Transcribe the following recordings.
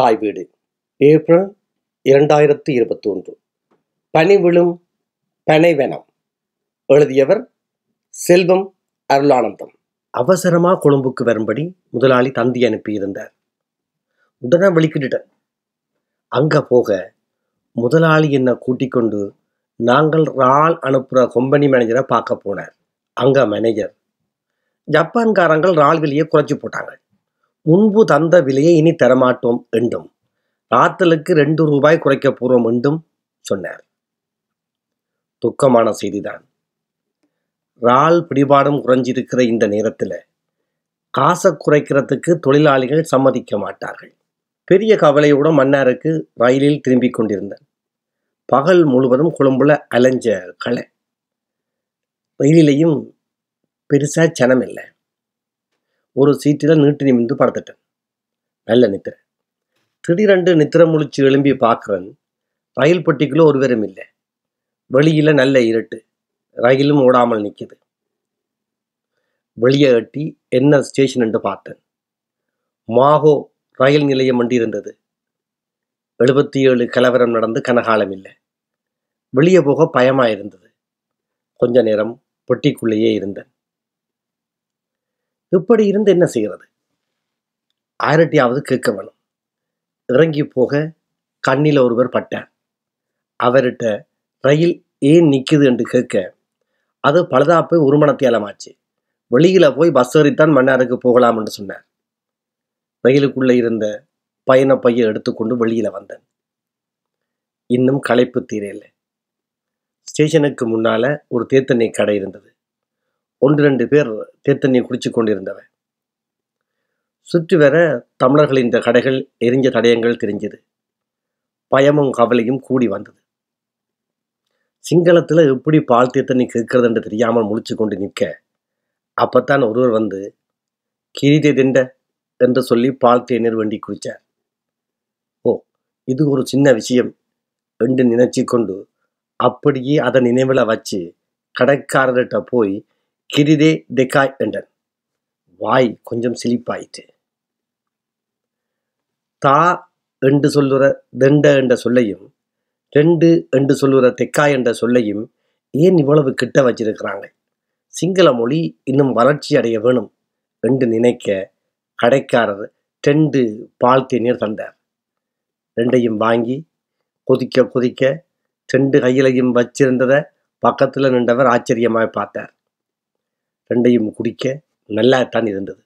தாய் வீடு. ஏப்ரல் இரண்டாயிரத்தி இருபத்தி ஒன்று பனி விழும் பனைவனம். எழுதியவர் செல்வம் அருளானந்தம். அவசரமா கொழும்புக்கு வரும்படி முதலாளி தந்தி அனுப்பியிருந்தார். உடனே வெளிக்கிட்டுட்டேன் அங்க போக முதலாளி என்னை கூட்டிக் கொண்டு நாங்கள் ரால் அனுப்புகிற கம்பெனி மேனேஜரை பார்க்க போனார். அங்க மேனேஜர் ஜப்பான்காரங்கள் ரால் வெளியே குறைச்சி போட்டாங்க. முன்பு தந்த விலையை இனி தரமாட்டோம் என்றும் ராத்தலுக்கு ரெண்டு ரூபாய் குறைக்க போறோம் என்றும் சொன்னார். துக்கமான செய்திதான். ரால் பிடிபாடும் குறைஞ்சிருக்கிற இந்த நேரத்தில் காசை குறைக்கிறதுக்கு தொழிலாளிகள் சம்மதிக்க மாட்டார்கள். பெரிய கவலையோட மன்னாருக்கு ரயிலில் திரும்பிக் கொண்டிருந்தேன். பகல் முழுவதும் கொழும்புல அலைஞ்ச களை ரயிலிலையும் பெருசாக சனம் இல்லை ஒரு சீட்டில் நீட்டி நிமிந்து படுத்துட்டேன். நல்ல நித்திரை. திடீரென்று நித்திரை முழிச்சு எழும்பி பார்க்குறேன். ரயில் பெட்டிக்குள்ளே ஒருவரும் இல்லை. வெளியில நல்ல இருட்டு. ரயிலும் ஓடாமல் நிற்கிது வெளியே எட்டி என்ன ஸ்டேஷன் என்று பார்த்தேன். மாகோ ரயில் நிலையம் ஒன்று இருந்தது. எழுபத்தி ஏழு கலவரம் நடந்து கனகாலம் இல்லை. வெளியே போக பயமா இருந்தது கொஞ்ச நேரம் பெட்டிக்குள்ளேயே இருந்தேன். இப்படி இருந்து என்ன செய்கிறது? ஆயிரட்டியாவது கேட்க வேணும். இறங்கி போக கண்ணில் ஒருவர் பட்டார். அவர்கிட்ட ரயில் ஏன் நிற்குது என்று கேட்க அது பழுதாப்பு உருமணத்தியாலமாச்சு வெளியில போய் பஸ் ஏறித்தான் மன்னாருக்கு போகலாம் என்று சொன்னார். ரயிலுக்குள்ள இருந்த பயண பையை எடுத்துக்கொண்டு வெளியில வந்தேன். இன்னும் களைப்பு தீரையில்லை ஸ்டேஷனுக்கு முன்னால ஒரு தேத்தண்ணி கடை இருந்தது. ஒன்று ரெண்டு பேர் தேர்த்தண்ணியை குடிச்சு கொண்டிருந்தவன் சுற்றி வர தமிழர்கள் இந்த கடைகள் எரிஞ்ச தடயங்கள் தெரிஞ்சது. பயமும் கவலையும் கூடி வந்தது. சிங்களத்தில் எப்படி பால் தீர்த்தண்ணி கேட்கறதுன்னு தெரியாமல் முழிச்சு கொண்டு நிற்க அப்பத்தான் ஒருவர் வந்து கிரிதை திண்ட என்று சொல்லி பால் தேநீர் வண்டி குடித்தார் ஓ இது ஒரு சின்ன விஷயம் என்று நினைச்சி கொண்டு அப்படியே அதை நினைவில் வச்சு கடைக்காரர்கிட்ட போய் கிரிதே தெக்காய் என்றன். வாய் கொஞ்சம் சிலிப்பாயிற்று. தா என்று சொல்லுற தெண்ட என்ற சொல்லையும் ரெண்டு என்று சொல்லுற தெக்காய் என்ற சொல்லையும் ஏன் இவ்வளவு கிட்ட வச்சிருக்கிறாங்க? சிங்கள மொழி இன்னும் வளர்ச்சி அடைய வேணும் என்று நினைக்க கடைக்காரர் ரெண்டு பால் தேநீர் தந்தார். ரெண்டையும் வாங்கி கொதிக்க கொதிக்க ரெண்டு கையிலையும் வச்சிருந்ததை பக்கத்தில் நின்றவர் ஆச்சரியமாய் பார்த்தார். ரெண்டையும் குடிக்க நல்லாத்தான் இருந்தது.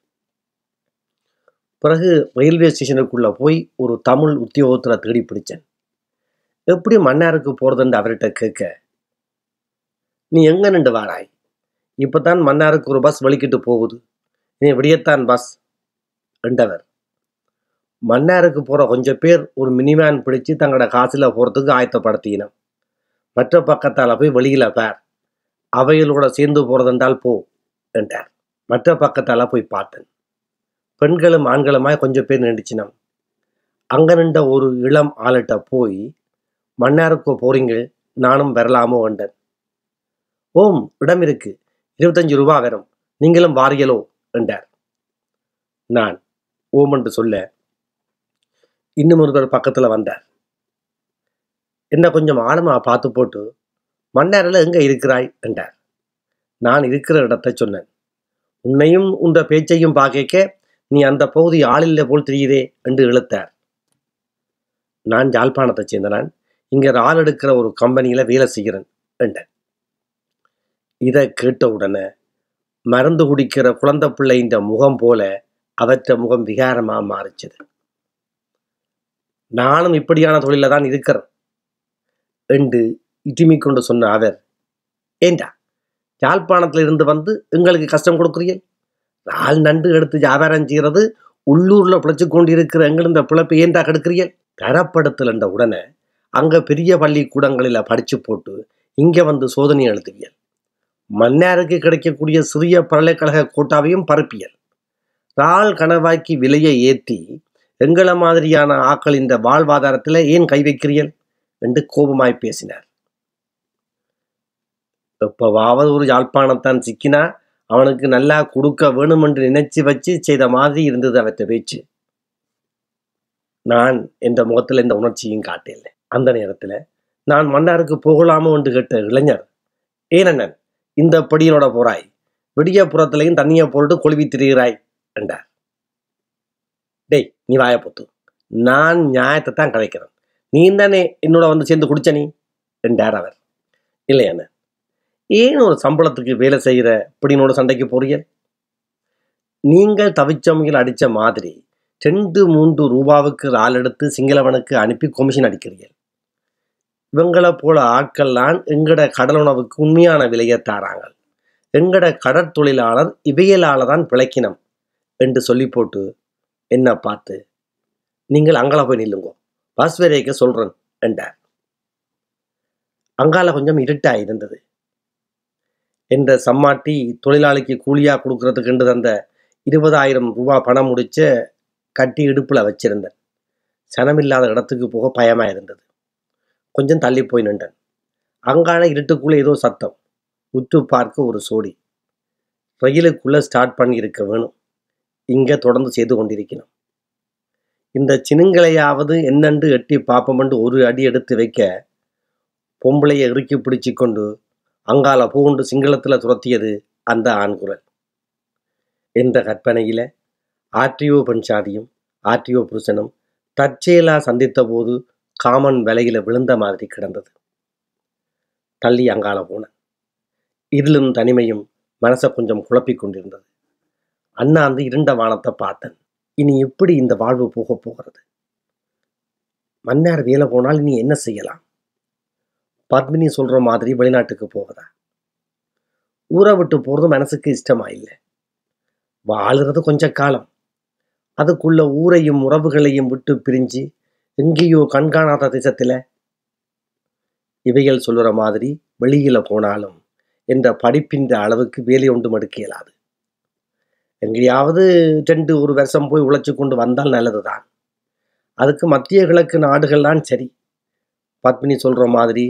பிறகு ரயில்வே ஸ்டேஷனுக்குள்ளே போய் ஒரு தமிழ் உத்தியோகத்தில் தேடி பிடிச்சேன். எப்படி மன்னாருக்கு போகிறதுன்னு அவர்கிட்ட கேட்க நீ எங்கே நின்று வாராய்? இப்போ தான் மன்னாருக்கு ஒரு பஸ் வலிக்கிட்டு போகுது. நீ விடியத்தான் பஸ் என்றவர். மன்னாருக்கு போகிற கொஞ்சம் பேர் ஒரு மினிமேன் பிடிச்சு தங்களோட காசில் போகிறதுக்கு ஆயத்தப்படுத்தினோம் மற்ற பக்கத்தால் போய் வெளியில் பார். அவைகளோட சேர்ந்து போகிறதென்றால் போ. என்றார். மற்ற பக்கத்தால் போய் பார்த்தேன். பெண்களும் ஆண்களுமாய் கொஞ்சம் பேர் நின்றுச்சினம். அங்க நின்ற ஒரு இளம் ஆளிட்ட போய் மன்னாருக்கு போறீங்க நானும் வரலாமோ? என்றேன். ஓம் இடம் இருக்கு. இருபத்தஞ்சு ரூபா வரும். நீங்களும் வாரியலோ? என்றார். நான் ஓம் என்று சொல்ல இன்னும் ஒருவர் பக்கத்தில் வந்தார். என்ன கொஞ்சம் ஆழமா பார்த்து போட்டு மன்னாரில் எங்க இருக்கிறாய்? என்றார். நான் இருக்கிற இடத்தை சொன்னேன். உன்னையும் உன் பேச்சையும் பார்க்க நீ அந்த பகுதி ஆளில்ல போல் தெரியுதே என்று இழுத்தார். நான் யாழ்ப்பாணத்தை சேர்ந்தனான் இங்க ஆள் எடுக்கிற ஒரு கம்பெனியில வேலை செய்கிறேன் என்றேன். இதை கேட்ட உடனே மருந்து குடிக்கிற குழந்தை பிள்ளைன்ற முகம் போல அவற்ற முகம் விகாரமா மாறிச்சது. நானும் இப்படியான தொழில தான் இருக்கிறேன் என்று இட்டிமி கொண்டு சொன்ன அவர் ஏண்டா? யாழ்ப்பாணத்தில் இருந்து வந்து எங்களுக்கு கஷ்டம் கொடுக்குறீர்கள்? நாள் நண்டு எடுத்து வியாபாரம் செய்கிறது உள்ளூரில் பிழைச்சி கொண்டிருக்கிற எங்கள் இந்த பிழைப்பை ஏண்டா கெடுக்கிறீர்கள்? தரப்படுத்தலன்ற உடனே அங்கே பெரிய பள்ளிக்கூடங்களில் படித்து போட்டு இங்கே வந்து சோதனை எழுத்துவியல் மன்னாருக்கு கிடைக்கக்கூடிய சிறிய பல்கலைக்கழக கோட்டாவையும் பரப்பியல். ரால் கணவாய்க்கு விலையை ஏற்றி எங்களை மாதிரியான ஆக்கள் இந்த வாழ்வாதாரத்தில் ஏன் கை வைக்கிறீர்கள்? என்று கோபமாய் பேசினார். எப்போவாவது ஒரு யாழ்ப்பாணத்தான் சிக்கினா அவனுக்கு நல்லா கொடுக்க வேணும் என்று நினைச்சு வச்சு செய்த மாதிரி இருந்தது அவற்ற பேச்சு. நான் என்ற முகத்தில் இந்த உணர்ச்சியும் காட்டில்லை. அந்த நேரத்தில் நான் மன்னாருக்கு போகலாமோ என்று கேட்ட இளைஞர் ஏனண்ணன் இந்த படியனோட போறாய். விடியப்புறத்திலையும் தண்ணியை போட்டு கொழுவி திரிகிறாய் என்றார். டேய் நீ வாய பொத்து நான் நியாயத்தை தான் கதைக்கிறேன் நீ தானே என்னோட வந்து சேர்ந்து குடிச்ச நீ? என்றார் அவர். இல்லை அண்ணன் ஏன் ஒரு சம்பளத்துக்கு வேலை செய்கிற இப்படினோட சண்டைக்கு போறீங்க? நீங்கள் தவிச்சவங்கள் அடித்த மாதிரி ரெண்டு மூன்று ரூபாவுக்கு ஆள் எடுத்து சிங்களவனுக்கு அனுப்பி கொமிஷன் அடிக்கிறீர்கள். இவங்களை போல ஆட்கள்லாம் எங்கட கடல் உணவுக்கு உண்மையான விலையை தாராங்க. எங்கட கடற்தொழிலாளர் இவையலால தான் பிழைக்கினம் என்று சொல்லி போட்டு என்ன பார்த்து நீங்கள் அங்கால போய் நில்லுங்கோ. பஸ் வரைக்க சொல்றேன் என்றார். அங்கால கொஞ்சம் இருட்டா இருந்தது. என்ற சம்மாட்டி தொழிலாளிக்கு கூலியாக கொடுக்கறதுக்கு தந்த இருபதாயிரம் ரூபா பணம் முடிச்ச கட்டி இடுப்பில் வச்சிருந்தேன். சனமில்லாத இடத்துக்கு போக பயமாக இருந்தது. கொஞ்சம் தள்ளி போய் நின்றேன். அங்கால இருட்டுக்குள்ளே ஏதோ சத்தம். உற்று பார்க்க ஒரு சோடி. ரயிலுக்குள்ளே ஸ்டார்ட் பண்ணியிருக்க வேணும். இங்கே தொடர்ந்து செய்து கொண்டிருக்கணும். இந்த சினுங்களையாவது என்னென்று எட்டி பாப்பமென்று ஒரு அடி எடுத்து வைக்க பொம்பளையை இறுக்கி பிடிச்சி கொண்டு அங்கால பூண்டு சிங்களத்தில் துரத்தியது அந்த ஆண்குரல் என்ற கற்பனையில ஆர்டிஓ பெண் சாதியும் ஆர்டிஓ புருஷனும் தற்செயலா சந்தித்த போது காமன் விலையில் விழுந்த மாதிரி கிடந்தது. தள்ளி அங்கால போனேன் இருளும் தனிமையும் மனசை கொஞ்சம் குழப்பிக் கொண்டிருந்தது. அண்ணாந்து இருண்ட வானத்தை பார்த்தேன். இனி எப்படி இந்த வாழ்வு போக போகிறது? மன்னார் வேலை போனால் இனி என்ன செய்யலாம்? பத்மினி சொல்கிற மாதிரி வெளிநாட்டுக்கு போவதா? ஊரை விட்டு போகிறது மனசுக்கு இஷ்டமா இல்லை. வாழுறது கொஞ்ச காலம். அதுக்குள்ள ஊரையும் உறவுகளையும் விட்டு பிரிஞ்சு எங்கேயோ கண்காணாத திசத்தில் இவைகள் சொல்கிற மாதிரி வெளியில் போனாலும் என்ற படிப்பின் அளவுக்கு வேலை ஒன்று மடுக்க இயலாது. எங்கேயாவது ரெண்டு ஒரு வருஷம் போய் உழைச்சி கொண்டு வந்தால் நல்லது தான் அதுக்கு மத்திய கிழக்கு நாடுகள்லாம் சரி. பத்மினி சொல்கிற மாதிரி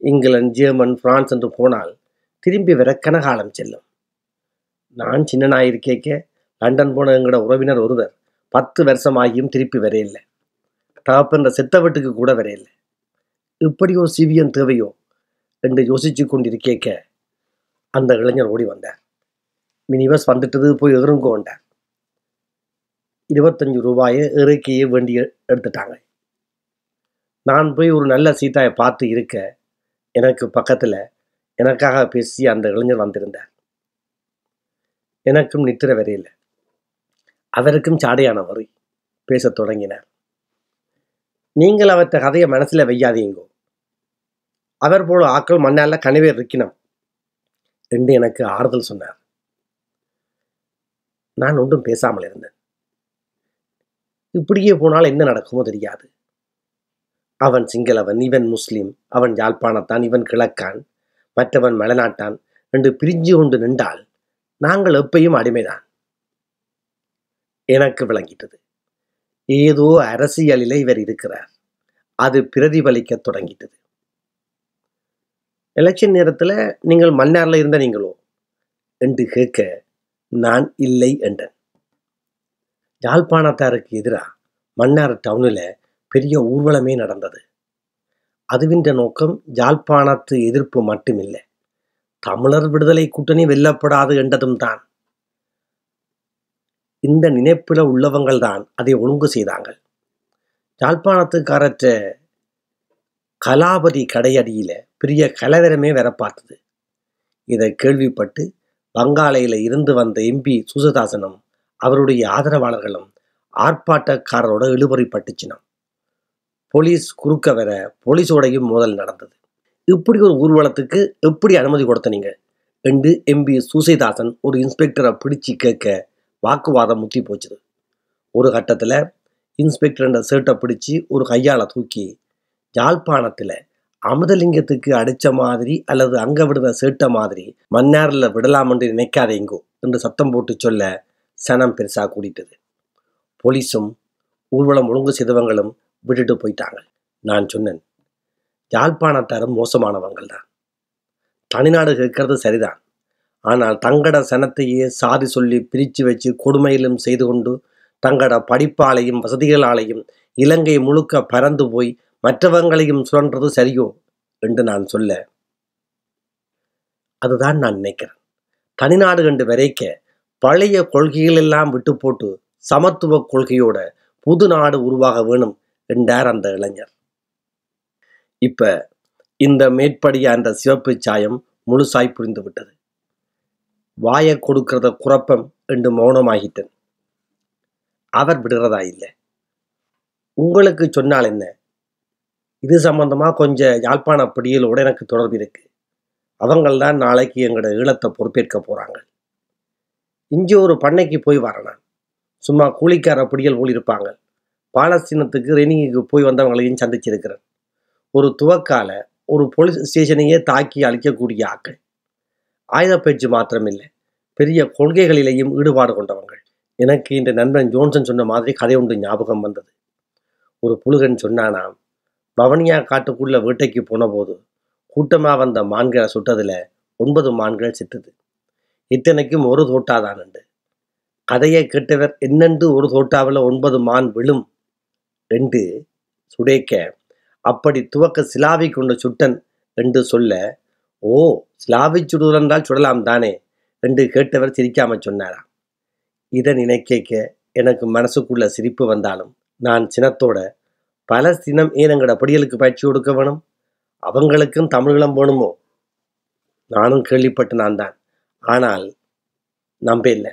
இங்கிலாந்து ஜெர்மன் பிரான்ஸ் என்று போனால் திரும்பி வர கனகாலம் செல்லும். நான் சின்னனாயிருக்கேக்க லண்டன் போன எங்களோட உறவினர் ஒருவர் பத்து வருஷம் ஆகியும் திருப்பி வரையில்லை தகப்பன்ற செத்த வீட்டுக்கு கூட வரையில்லை இப்படியோ சிவியம் தேவையோ என்று யோசிச்சு கொண்டிருக்கேக்க அந்த இளைஞர் ஓடி வந்தார். மினிபஸ் வந்துட்டது போய் எறுங்கோண்டார் இருபத்தஞ்சு ரூபாயை இறக்கியே வேண்டி எடுத்துட்டாங்க. நான் போய் ஒரு நல்ல சீட்டாயை பார்த்து இருக்க எனக்கு பக்கத்தில் எனக்காக பேசி அந்த இளைஞர் வந்திருந்தார். எனக்கும் நித்திர வரையில. அவருக்கும் சாடையான வரி பேசத் தொடங்கினார். நீங்கள் அவற்றை கதையை மனசில் வையாதீங்கோ. அவர் போல ஆக்கள் மண்ணால கனவே இருக்கணும் என்று எனக்கு ஆறுதல் சொன்னார். நான் ஒன்றும் பேசாமல் இருந்தேன். இப்படியே போனால் என்ன நடக்குமோ தெரியாது. அவன் சிங்களவன் இவன் முஸ்லீம் அவன் யாழ்ப்பாணத்தான் இவன் கிழக்கான் மற்றவன் மலைநாட்டான் என்று பிரிஞ்சு கொண்டு நின்றால் நாங்கள் எப்பையும் அடிமைதான். எனக்கு விளங்கிட்டது. ஏதோ அரசியலில் இவர் இருக்கிறார். அது பிரதிபலிக்க தொடங்கிட்டது. எலெக்ஷன் நேரத்தில் நீங்கள் மன்னார்ல இருந்த நீங்களோ என்று கேட்க நான் இல்லை என்றேன். யாழ்ப்பாணத்தாருக்கு எதிராக மன்னார் டவுனில் பெரிய ஊர்வலமே நடந்தது. அதுவின்ற நோக்கம் யாழ்ப்பாணத்து எதிர்ப்பு மட்டுமில்லை. தமிழர் விடுதலை கூட்டணி வெல்லப்படாது என்றதும் தான். இந்த நினைப்பில் உள்ளவங்கள் தான் அதை ஒழுங்கு செய்தாங்க யாழ்ப்பாணத்துக்காரற்ற கலாபதி கடையடியில பெரிய கலவரமே வர பார்த்தது. இதை கேள்விப்பட்டு வங்காளையில இருந்து வந்த எம்பி சுசதாசனும் அவருடைய ஆதரவாளர்களும் ஆர்ப்பாட்டக்காரரோட இழுபறிப்பட்டுச்சினம். போலீஸ் குறுக்க வர போலீஸோடையும் மோதல் நடந்தது. இப்படி ஒரு ஊர்வலத்துக்கு எப்படி அனுமதி கொடுத்தனீங்க என்று எம்பி சுசைதாசன் ஒரு இன்ஸ்பெக்டரை பிடிச்சு கேட்க வாக்குவாதம் முத்தி போச்சுது. ஒரு கட்டத்தில் இன்ஸ்பெக்டர்ன்ற சேட்டை பிடிச்சி ஒரு கையால் தூக்கி யாழ்ப்பாணத்தில் அமுதலிங்கத்துக்கு அடிச்ச மாதிரி அல்லது அங்கே விடுற சேட்டை மாதிரி மன்னாரில் விடலாம் என்று நினைக்காதேங்கோ என்று சத்தம் போட்டு சொல்ல சனம் பெருசாக கூடிட்டது. போலீஸும் ஊர்வலம் ஒழுங்கு செய்தவங்களும் விட்டுட்டு போயிட்டாங்க. நான் சொன்னேன் யாழ்ப்பாணத்தாரும் மோசமானவங்கள் தான் தனிநாடு கேட்கறது சரிதான். ஆனால் தங்கட சனத்தையே சாதி சொல்லி பிரித்து வச்சு கொடுமையிலும் செய்து கொண்டு தங்கட படிப்பாலையும் வசதிகளாலையும் இலங்கை முழுக்க பறந்து போய் மற்றவங்களையும் சுழன்றது சரியோ? என்று நான் சொல்ல அதுதான் நான் நினைக்கிறேன். தனிநாடு கண்டு வரைக்க பழைய கொள்கைகள் எல்லாம் விட்டு போட்டு சமத்துவ கொள்கையோட புது நாடு உருவாக வேணும் என்றார் அந்த இளைஞர். இப்ப இந்த மேற்படிய அந்த சிவப்பு சாயம் முழுசாய் புரிந்து விட்டது. வாயை கொடுக்கிறத குழப்பம் என்று மௌனமாகிட்டேன். அவர் விடுறதா இல்லை? உங்களுக்கு சொன்னால் என்ன? இது சம்பந்தமாக கொஞ்சம் யாழ்ப்பாண பிடியலோடு எனக்கு தொடர்பு இருக்கு. அவங்கள்தான் நாளைக்கு எங்களோட ஈழத்தை பொறுப்பேற்க போறாங்க. இங்கே ஒரு பண்ணைக்கு போய் வரணும் சும்மா கூலிக்கார பிடியல் போல் இருப்பாங்க பாலஸ்தீனத்துக்கு ரெனிங்குக்கு போய் வந்தவங்களையும் சந்திச்சிருக்கிறேன் ஒரு துவக்கால ஒரு போலீஸ் ஸ்டேஷனையே தாக்கி அழிக்கக்கூடிய ஆக்கள். ஆயுதப்பயிற்சி மாத்திரமில்லை. பெரிய கொள்கைகளிலேயும் ஈடுபாடு கொண்டவங்கள். எனக்கு இந்த நண்பன் ஜோன்சன் சொன்ன மாதிரி கதை ஒன்று ஞாபகம் வந்தது. ஒரு புழுகன் சொன்னானாம் பவனியா காட்டுக்குள்ள வேட்டைக்கு போன போது கூட்டமா வந்த மான்களை சுட்டதுல ஒன்பது மான்கள் செத்துது. இத்தனைக்கும் ஒரு தோட்டாதான் உண்டு. கதையை கேட்டவர் என்னென்று ஒரு தோட்டாவில் ஒன்பது மான் விழும்? என்று சுடேக்க அப்படி துவக்க சிலாவை கொண்ட சுட்டன் என்று சொல்ல ஓ சிலாவை சுடுவதென்றால் சுடலாம் தானே என்று கேட்டவர் சிரிக்காம சொன்னாராம். இதை நினைக்க எனக்கு மனசுக்குள்ள சிரிப்பு வந்தாலும் நான் சினத்தோட பலஸ்தீனம் ஏன் எங்கட படியலுக்கு பயிற்சி கொடுக்க வேணும். அவங்களுக்கும் தமிழீழம் போகணுமோ நானும் கேள்விப்பட்டு நான் தான். ஆனால் நம்ப இல்லை.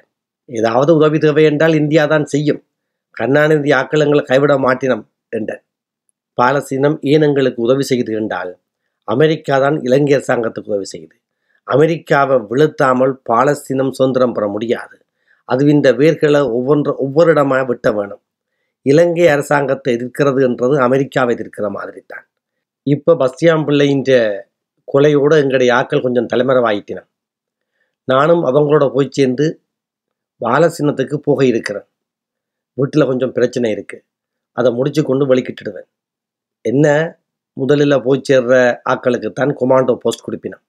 ஏதாவது உதவி தேவை என்றால் இந்தியா தான் செய்யும். கருணாநிதி ஆக்களங்களை கைவிட மாட்டினம் என்றார். பாலஸ்தீனம் ஈனங்களுக்கு உதவி செய்து என்றால் அமெரிக்கா தான் இலங்கை அரசாங்கத்துக்கு உதவி செய்து. அமெரிக்காவை விழுத்தாமல் பாலஸ்தீனம் சுதந்திரம் பெற முடியாது. அது இந்த வேர்களை ஒவ்வொன்று ஒவ்வொரு இடமாக விட்ட வேணும். இலங்கை அரசாங்கத்தை எதிர்க்கிறது என்றது அமெரிக்காவை எதிர்க்கிற மாதிரி தான் இப்போ பஸ்தியாம் பிள்ளையின் கொலையோடு எங்களுடைய ஆக்கள் கொஞ்சம் தலைமறைவாயிட்டினான் நானும் அவங்களோட போய் சேர்ந்து பாலசின்னத்துக்கு போக இருக்கிறேன். வீட்டில் கொஞ்சம் பிரச்சனை இருக்குது அதை முடிச்சு கொண்டு வலிக்கிட்டுடுவேன். என்ன? முதலில் போய் சேர்ற ஆக்களுக்கு தான் கொமாண்டோ போஸ்ட் கொடுப்பினான்.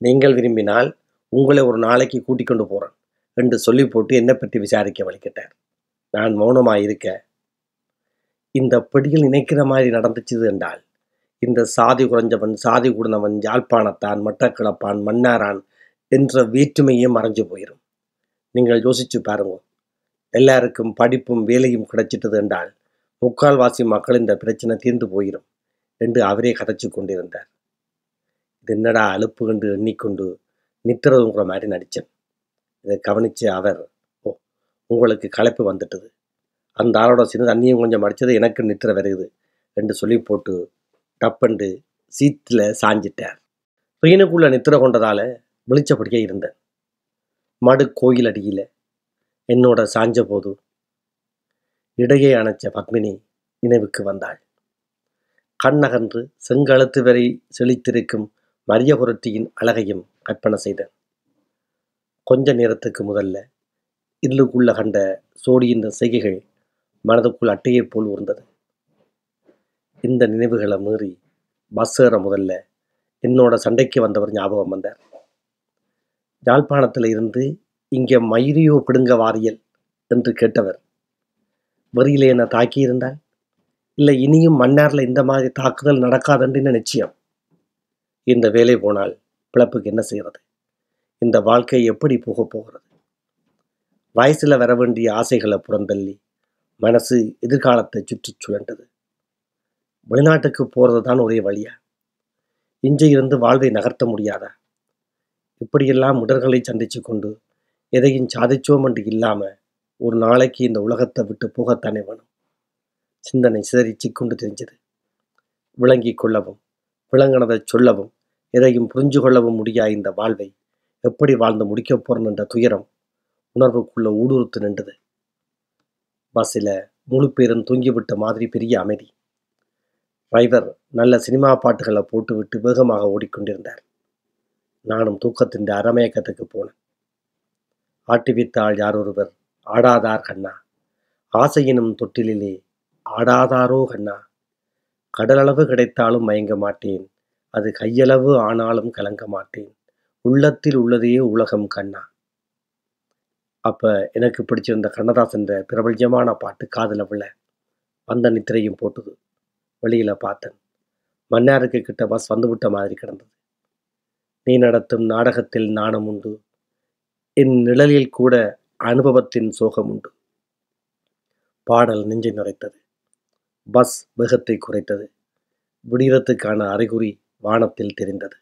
நீங்கள் விரும்பினால் உங்களை ஒரு நாளைக்கு கூட்டிக் கொண்டு போகிறேன் என்று சொல்லி போட்டு என்னை பற்றி விசாரிக்க வலிக்கிட்டார். நான் மௌனமாக இருக்க இந்த படியில் நினைக்கிற மாதிரி நடந்துச்சுது என்றால் இந்த சாதி குறைஞ்சவன் சாதி கூடனவன் யாழ்ப்பாணத்தான் மட்டக்கிழப்பான் மன்னாரான் என்ற வேற்றுமையே மறைஞ்சு போயிடும் நீங்கள் யோசிச்சு பாருங்கள் எல்லாருக்கும் படிப்பும் வேலையும் கிடைச்சிட்டது என்றால் முக்கால்வாசி மக்கள் இந்த பிரச்சனை தீர்ந்து போயிடும் என்று அவரே கதைச்சு கொண்டிருந்தார். இது என்னடா அலுப்பு கண்டு எண்ணிக்கொண்டு நித்துறதுங்கிற மாதிரி நடித்தேன் இதை கவனித்து அவர் ஓ உங்களுக்கு களைப்பு வந்துட்டது. அந்த ஆளோட சேர்ந்து தண்ணியும் கொஞ்சம் அடித்தது எனக்கு நித்திர வருகுது என்று சொல்லி போட்டு டப்பண்டு சீட்டில் சாஞ்சிட்டார். பையனுக்குள்ளே நித்திர கொண்டதால் விழிச்சபடியே இருந்தேன். மடு கோயில் அடியில் என்னோட சாஞ்ச போது இடையே அணைச்ச பத்மினி நினைவுக்கு வந்தாள். கண்ணகன்று செங்கழுத்து வரை செழித்திருக்கும் மரியபுரட்டியின் அழகையும் கற்பனை செய்தேன். கொஞ்ச நேரத்துக்கு முதல்ல இல்லுக்குள்ள கண்ட சோடியின் செய்கைகள் மனதுக்குள் அட்டையைப் போல் உருந்தது இந்த நினைவுகளை மீறி பஸ் ஏற முதல்ல என்னோட சண்டைக்கு வந்தவர் ஞாபகம் வந்தார். யாழ்ப்பாணத்தில் இருந்து இங்கே மயிரியோ பிடுங்க வாரியல் என்று கேட்டவர். வரியிலே என்னை தாக்கியிருந்தால் இல்லை இனியும் மன்னாரில் இந்த மாதிரி தாக்குதல் நடக்காதுன்னு நிச்சயம். இந்த வேலை போனால் பிழப்புக்கு என்ன செய்கிறது? இந்த வாழ்க்கை எப்படி போக போகிறது? வயசில் வர வேண்டிய ஆசைகளை புறந்தள்ளி மனசு எதிர்காலத்தை சுற்றி சுழண்டது வெளிநாட்டுக்கு போகிறது தான் ஒரே வழியா? இருந்து வாழ்வை நகர்த்த முடியாதா? இப்படியெல்லாம் உடல்களை சந்தித்து கொண்டு எதையும் சாதிச்சோம் என்று இல்லாமல் ஒரு நாளைக்கு இந்த உலகத்தை விட்டு போகத்தானே வேணும்? சிந்தனை சிதறிச்சு கொண்டு தெரிஞ்சது. விளங்கி கொள்ளவும் விளங்கினதை சொல்லவும் எதையும் புரிஞ்சு கொள்ளவும் முடியா இந்த வாழ்வை எப்படி வாழ்ந்து முடிக்கப் போறேன் என்ற துயரம் உணர்வுக்குள்ள ஊடுருத்து நின்றது. பஸ்ஸில் முழு பேரும் தூங்கிவிட்ட மாதிரி பெரிய அமைதி. டிரைவர் நல்ல சினிமா பாட்டுகளை போட்டுவிட்டு வேகமாக ஓடிக்கொண்டிருந்தார். நானும் தூக்கத்தின் அரமயக்கத்துக்கு போனேன். ஆட்டிவித்தாள் யார் ஒருவர் ஆடாதார் கண்ணா. ஆசையினும் தொட்டிலிலே ஆடாதாரோ கண்ணா. கடலளவு கிடைத்தாலும் மயங்க மாட்டேன். அது கையளவு ஆனாலும் கலங்க மாட்டேன். உள்ளத்தில் உள்ளதையே உலகம் கண்ணா. அப்போ எனக்கு பிடிச்சிருந்த கண்ணதாசன் பிரபல்யமான பாட்டு காதல விழ வந்த நித்திரையும் போட்டுது. வெளியில் பார்த்தேன். மன்னாருக்கு கிட்ட பஸ் வந்துவிட்ட மாதிரி கிடந்தது. நீ நடத்தும் நாடகத்தில் நாணம் உண்டு என் நிழலில் கூட அனுபவத்தின் சோகம் உண்டு. பாடல் நெஞ்சை நுரைத்தது பஸ் வேகத்தை குறைத்தது. விடியறத்துக்கான அறிகுறி வானத்தில் தெரிந்தது.